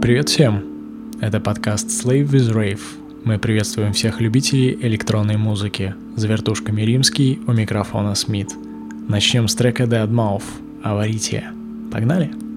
Привет всем! Это подкаст Slave with Rave. Мы приветствуем всех любителей электронной музыки. За вертушками Римский, у микрофона Смит. Начнем с трека Dead Mouth. Аварития. Погнали!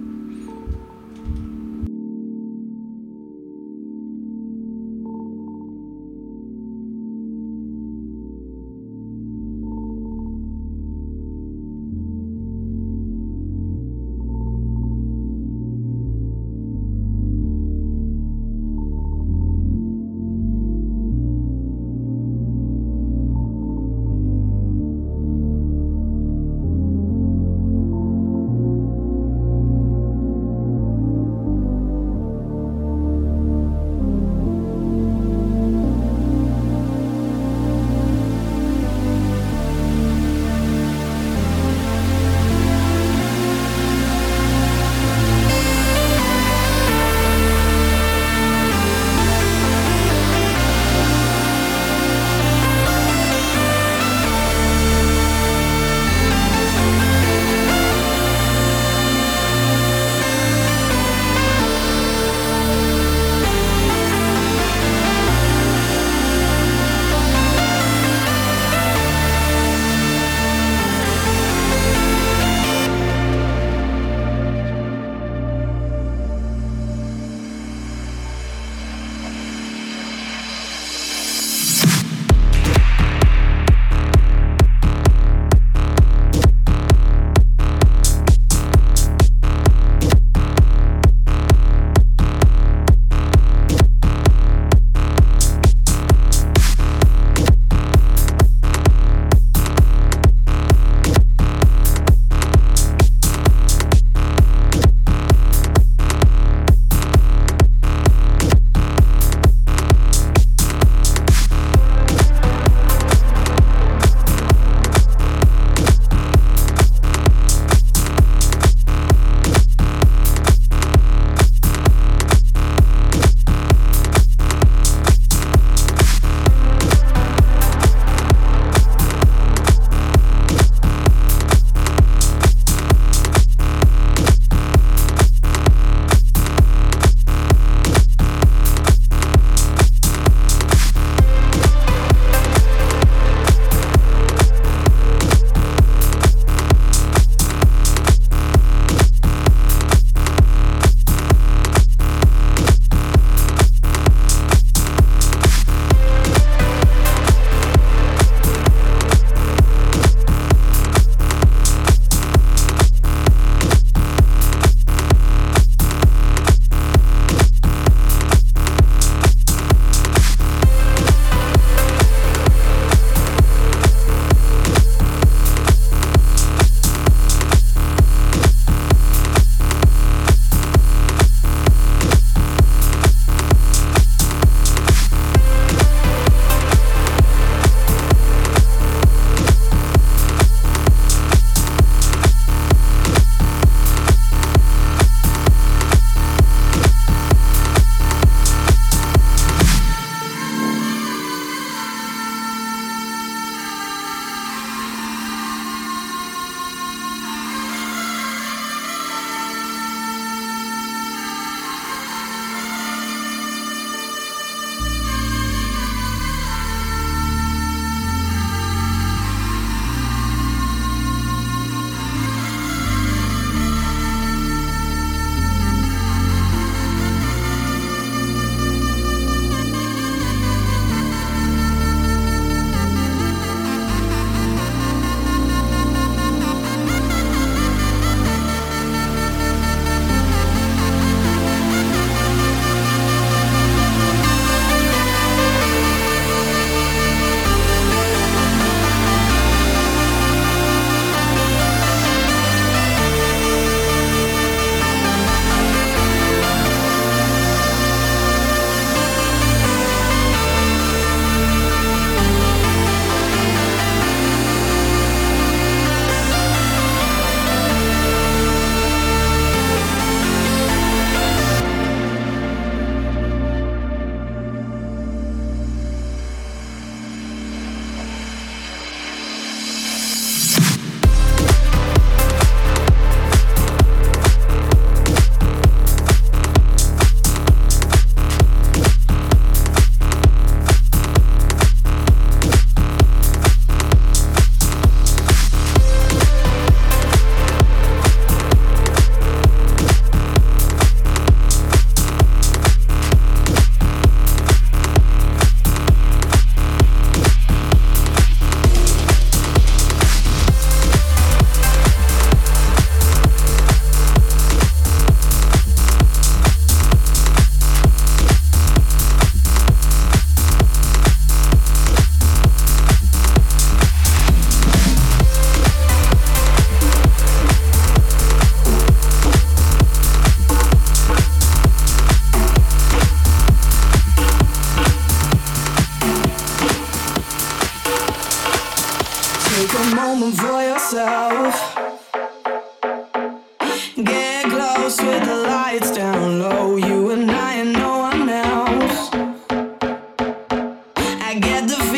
I get the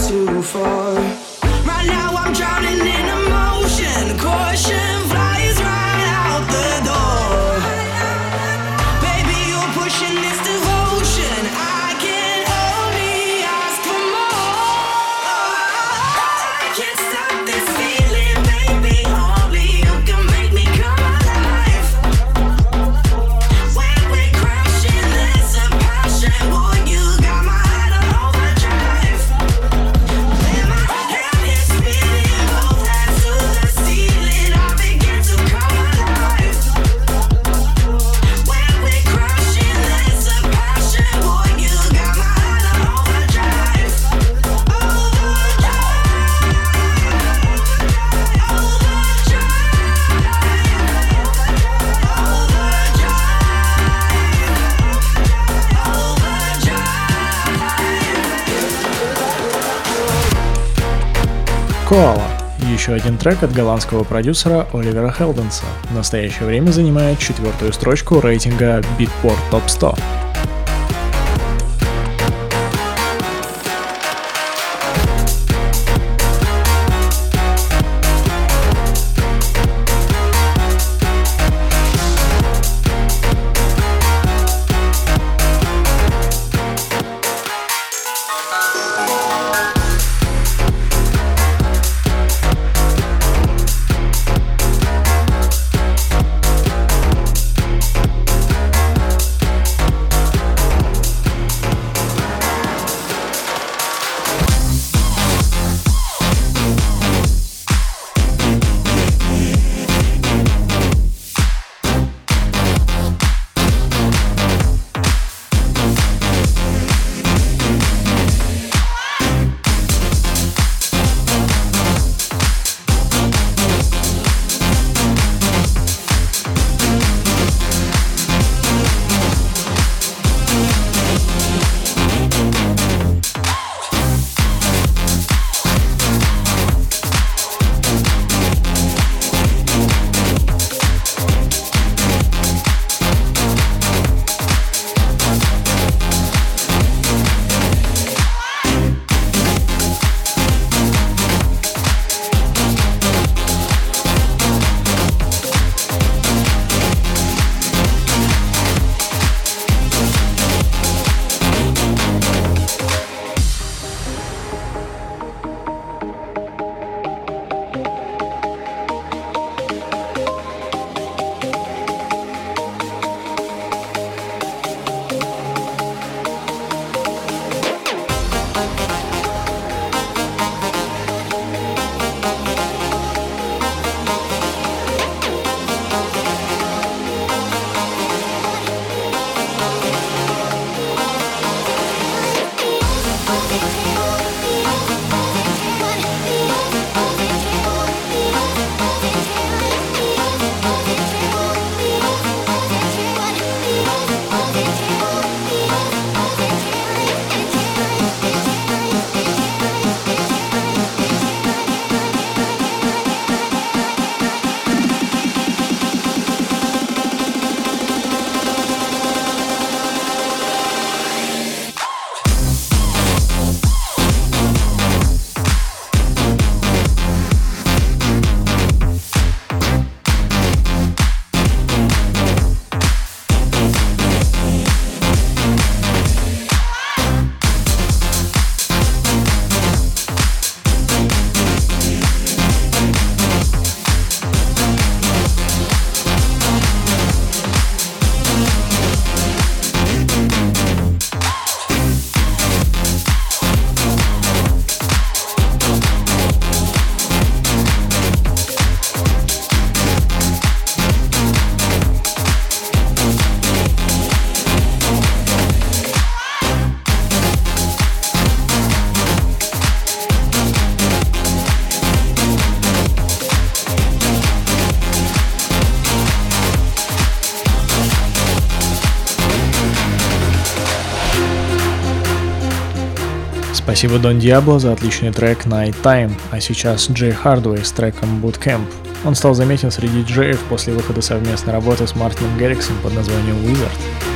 too far. Right now I'm drowning in. Трек от голландского продюсера Оливера Хелденса. В настоящее время занимает четвертую строчку рейтинга Beatport Top 100. Спасибо Дон Диабло за отличный трек Night Time, а сейчас Джей Хардвей с треком Bootcamp. Он стал заметен среди джеев после выхода совместной работы с Мартином Герриксом под названием Wizard.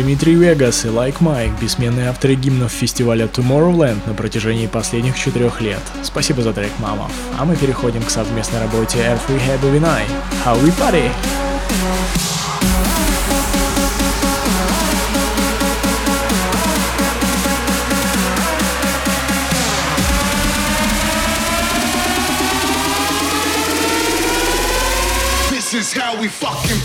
Дмитрий Вегас и Like Mike, бессменные авторы гимнов фестиваля Tomorrowland на протяжении последних четырех лет. Спасибо за трек, мама. А мы переходим к совместной работе Earth Rehab и Vinay. How we party! This is how we fucking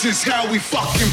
This is how we fucking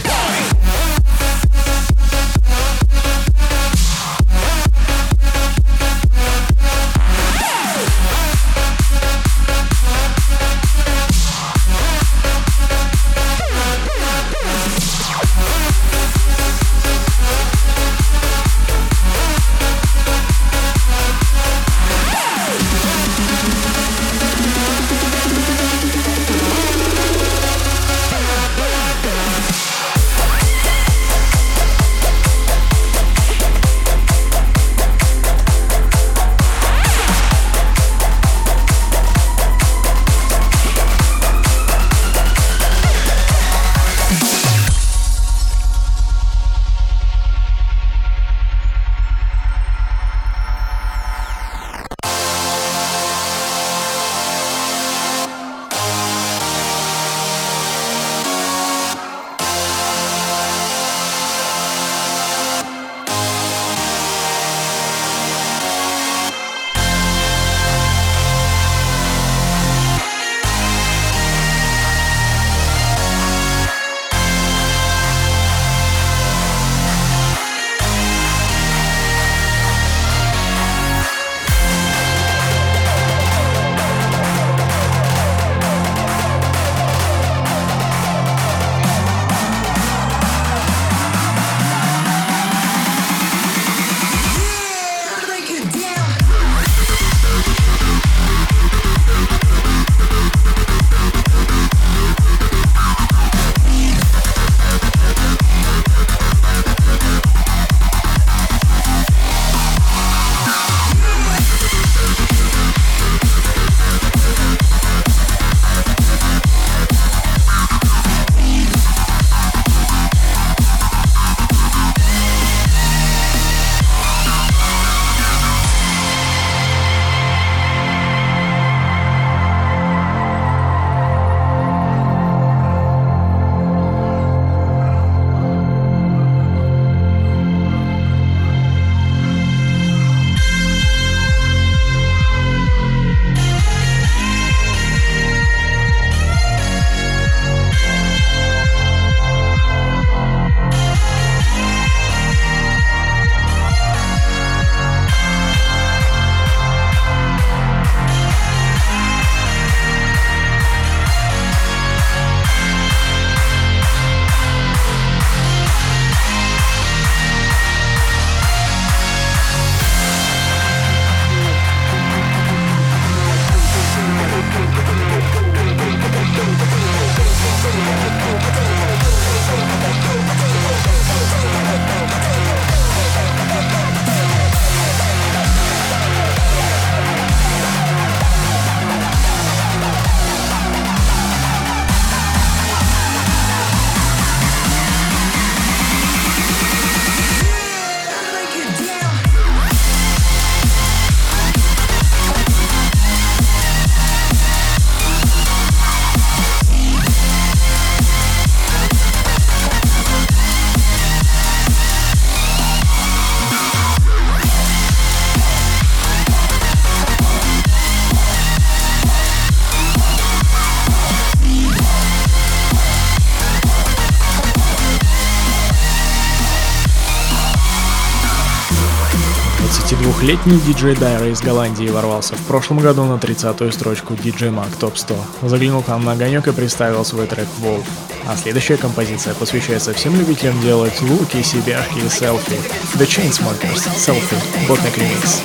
22-летний диджей Дайра из Голландии ворвался в прошлом году на 30-ю строчку DJ Mag Top 100. Заглянул к нам на огонек и представил свой трек Wolf. А следующая композиция посвящается всем любителям делать луки, себяшки и селфи. The Chainsmokers, Selfie, Ботник ремикс.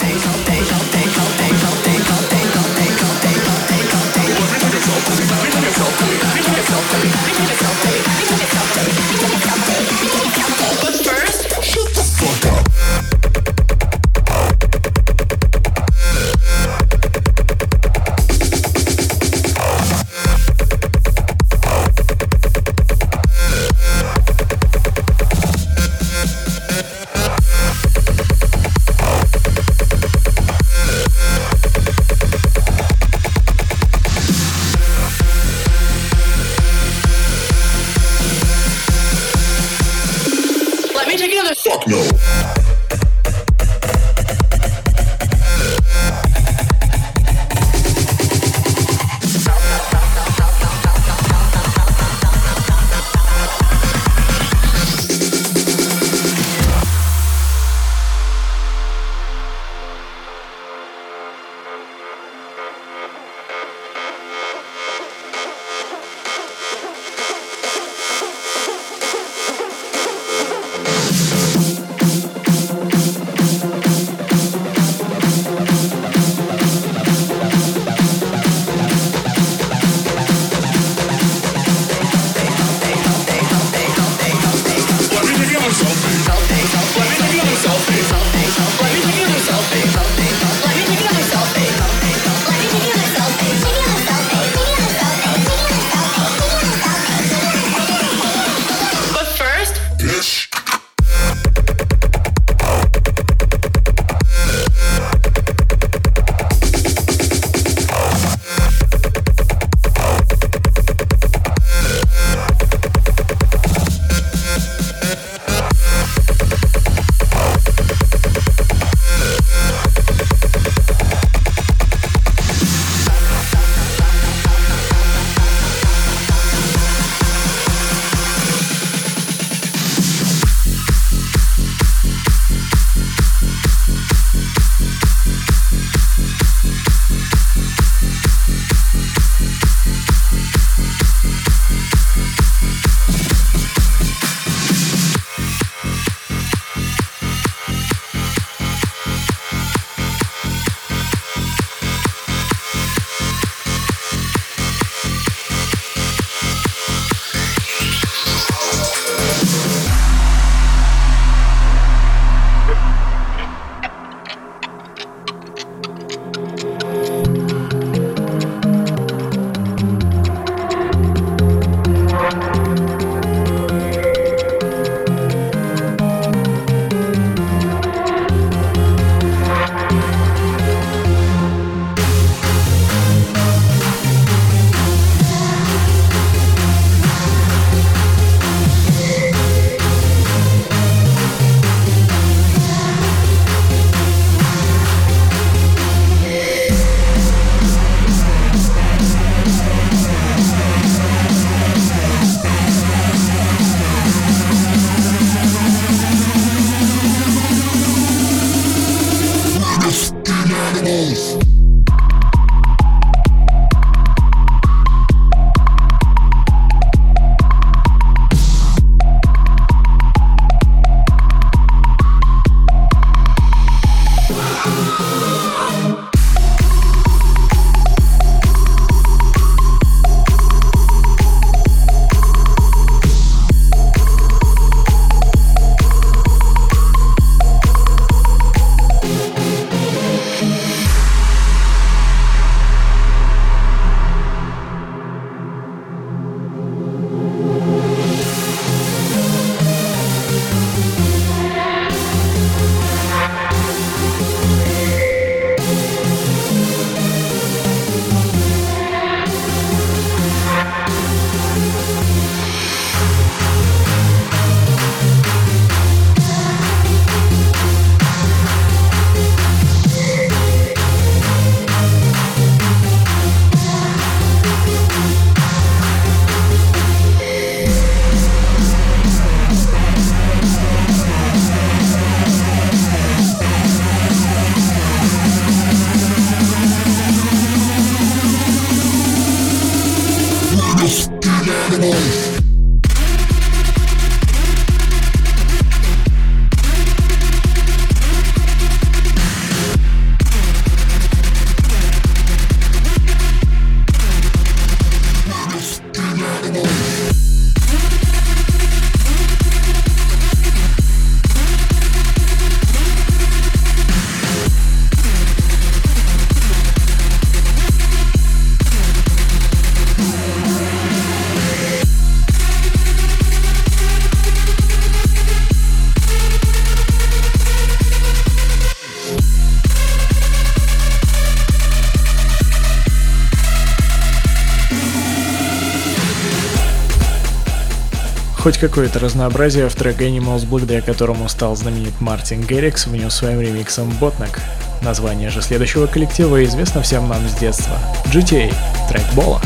Хоть какое-то разнообразие в трек Animals, благодаря которому стал знаменит Мартин Геррикс, внес своим ремиксом Ботнак. Название же следующего коллектива известно всем нам с детства. GTA, трек Бола.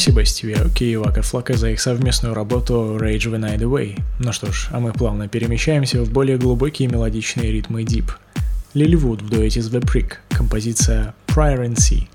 Спасибо Стиви Оки и Вака Флака за их совместную работу Rage the Away. Ну что ж, а мы плавно перемещаемся в более глубокие мелодичные ритмы Deep. Лиливуд в дуэте с The Prick, композиция Prior and Sea.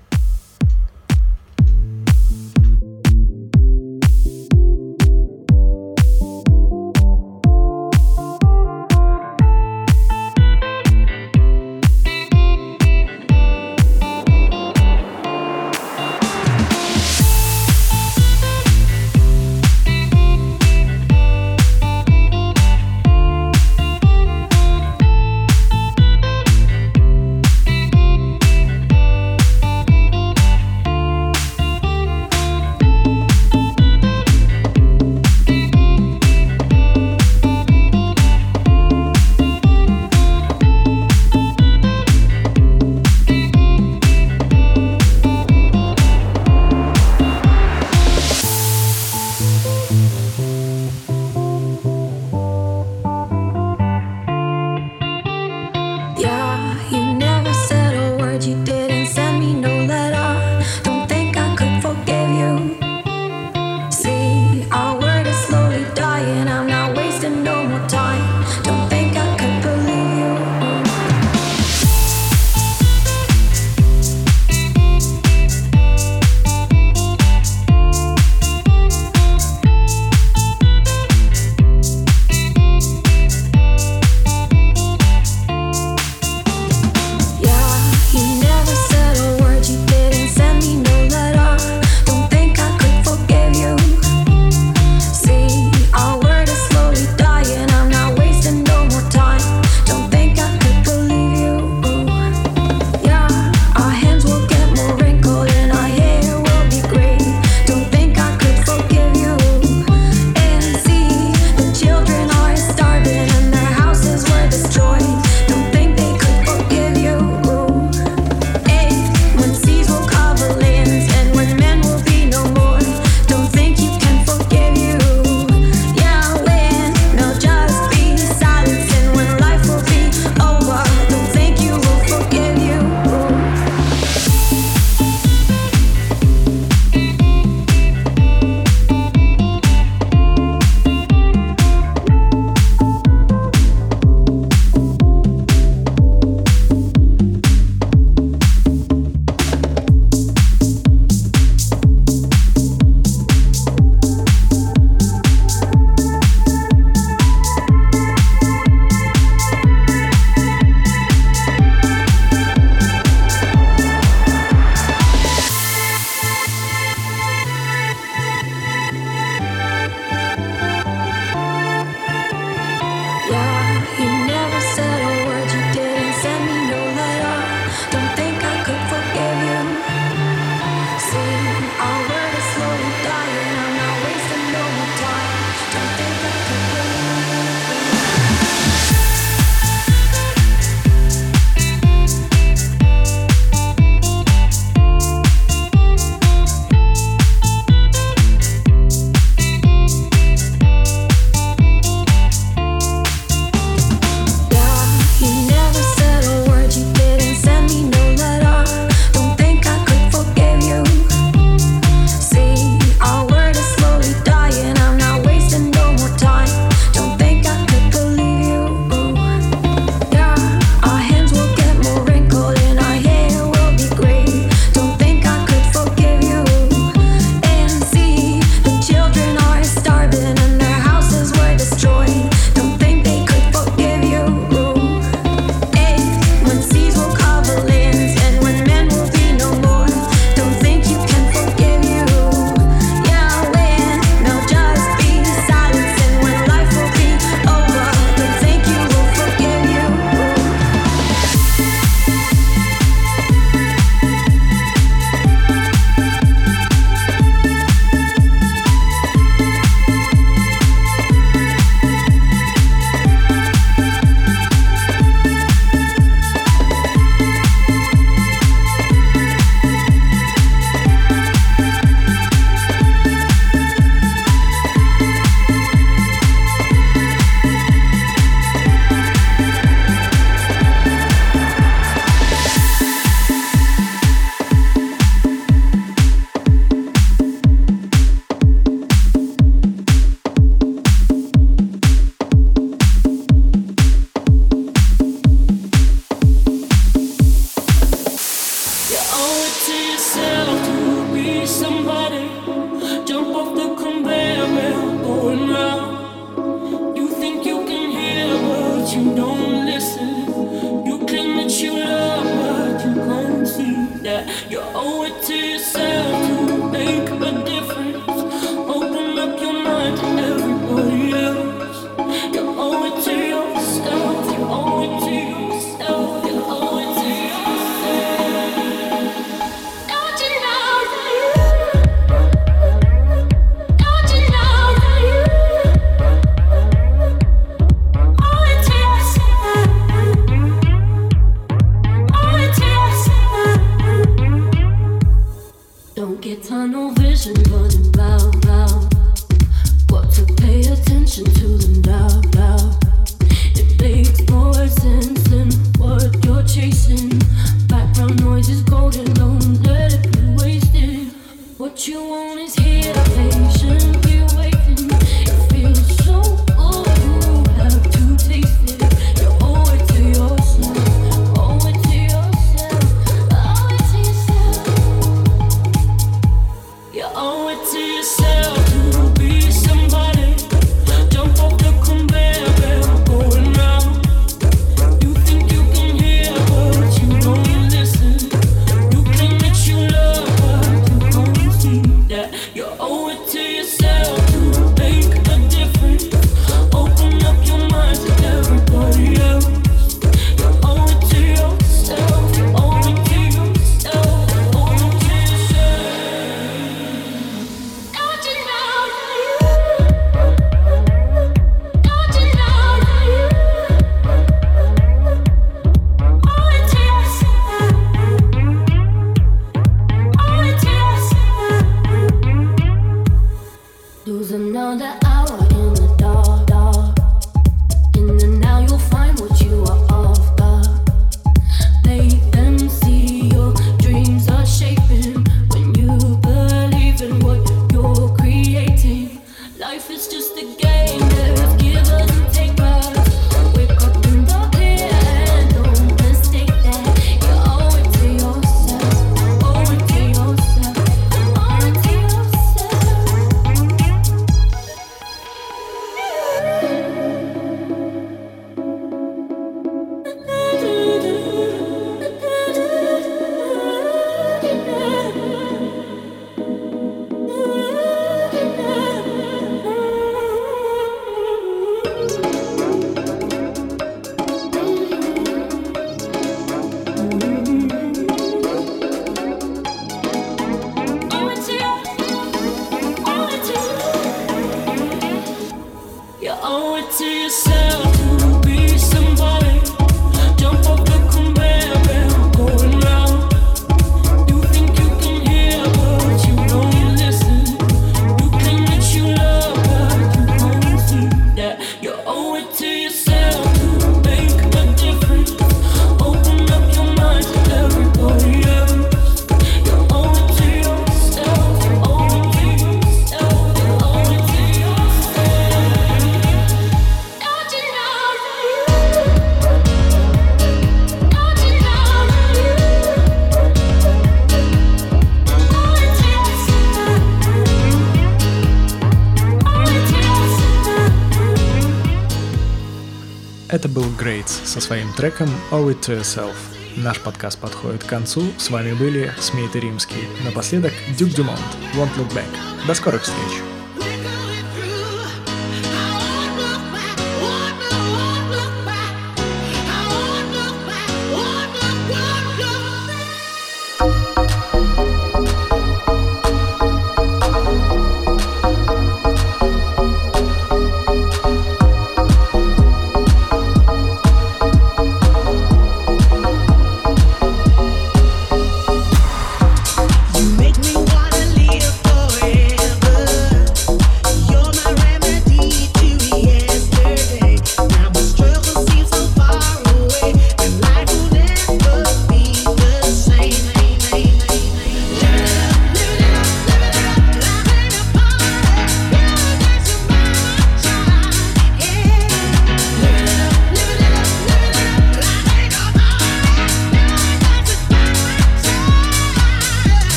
Это со своим треком Owe It To Yourself. Наш подкаст подходит к концу. С вами были Смит и Римский. Напоследок Дюк Дюмонт, Won't Look Back. До скорых встреч!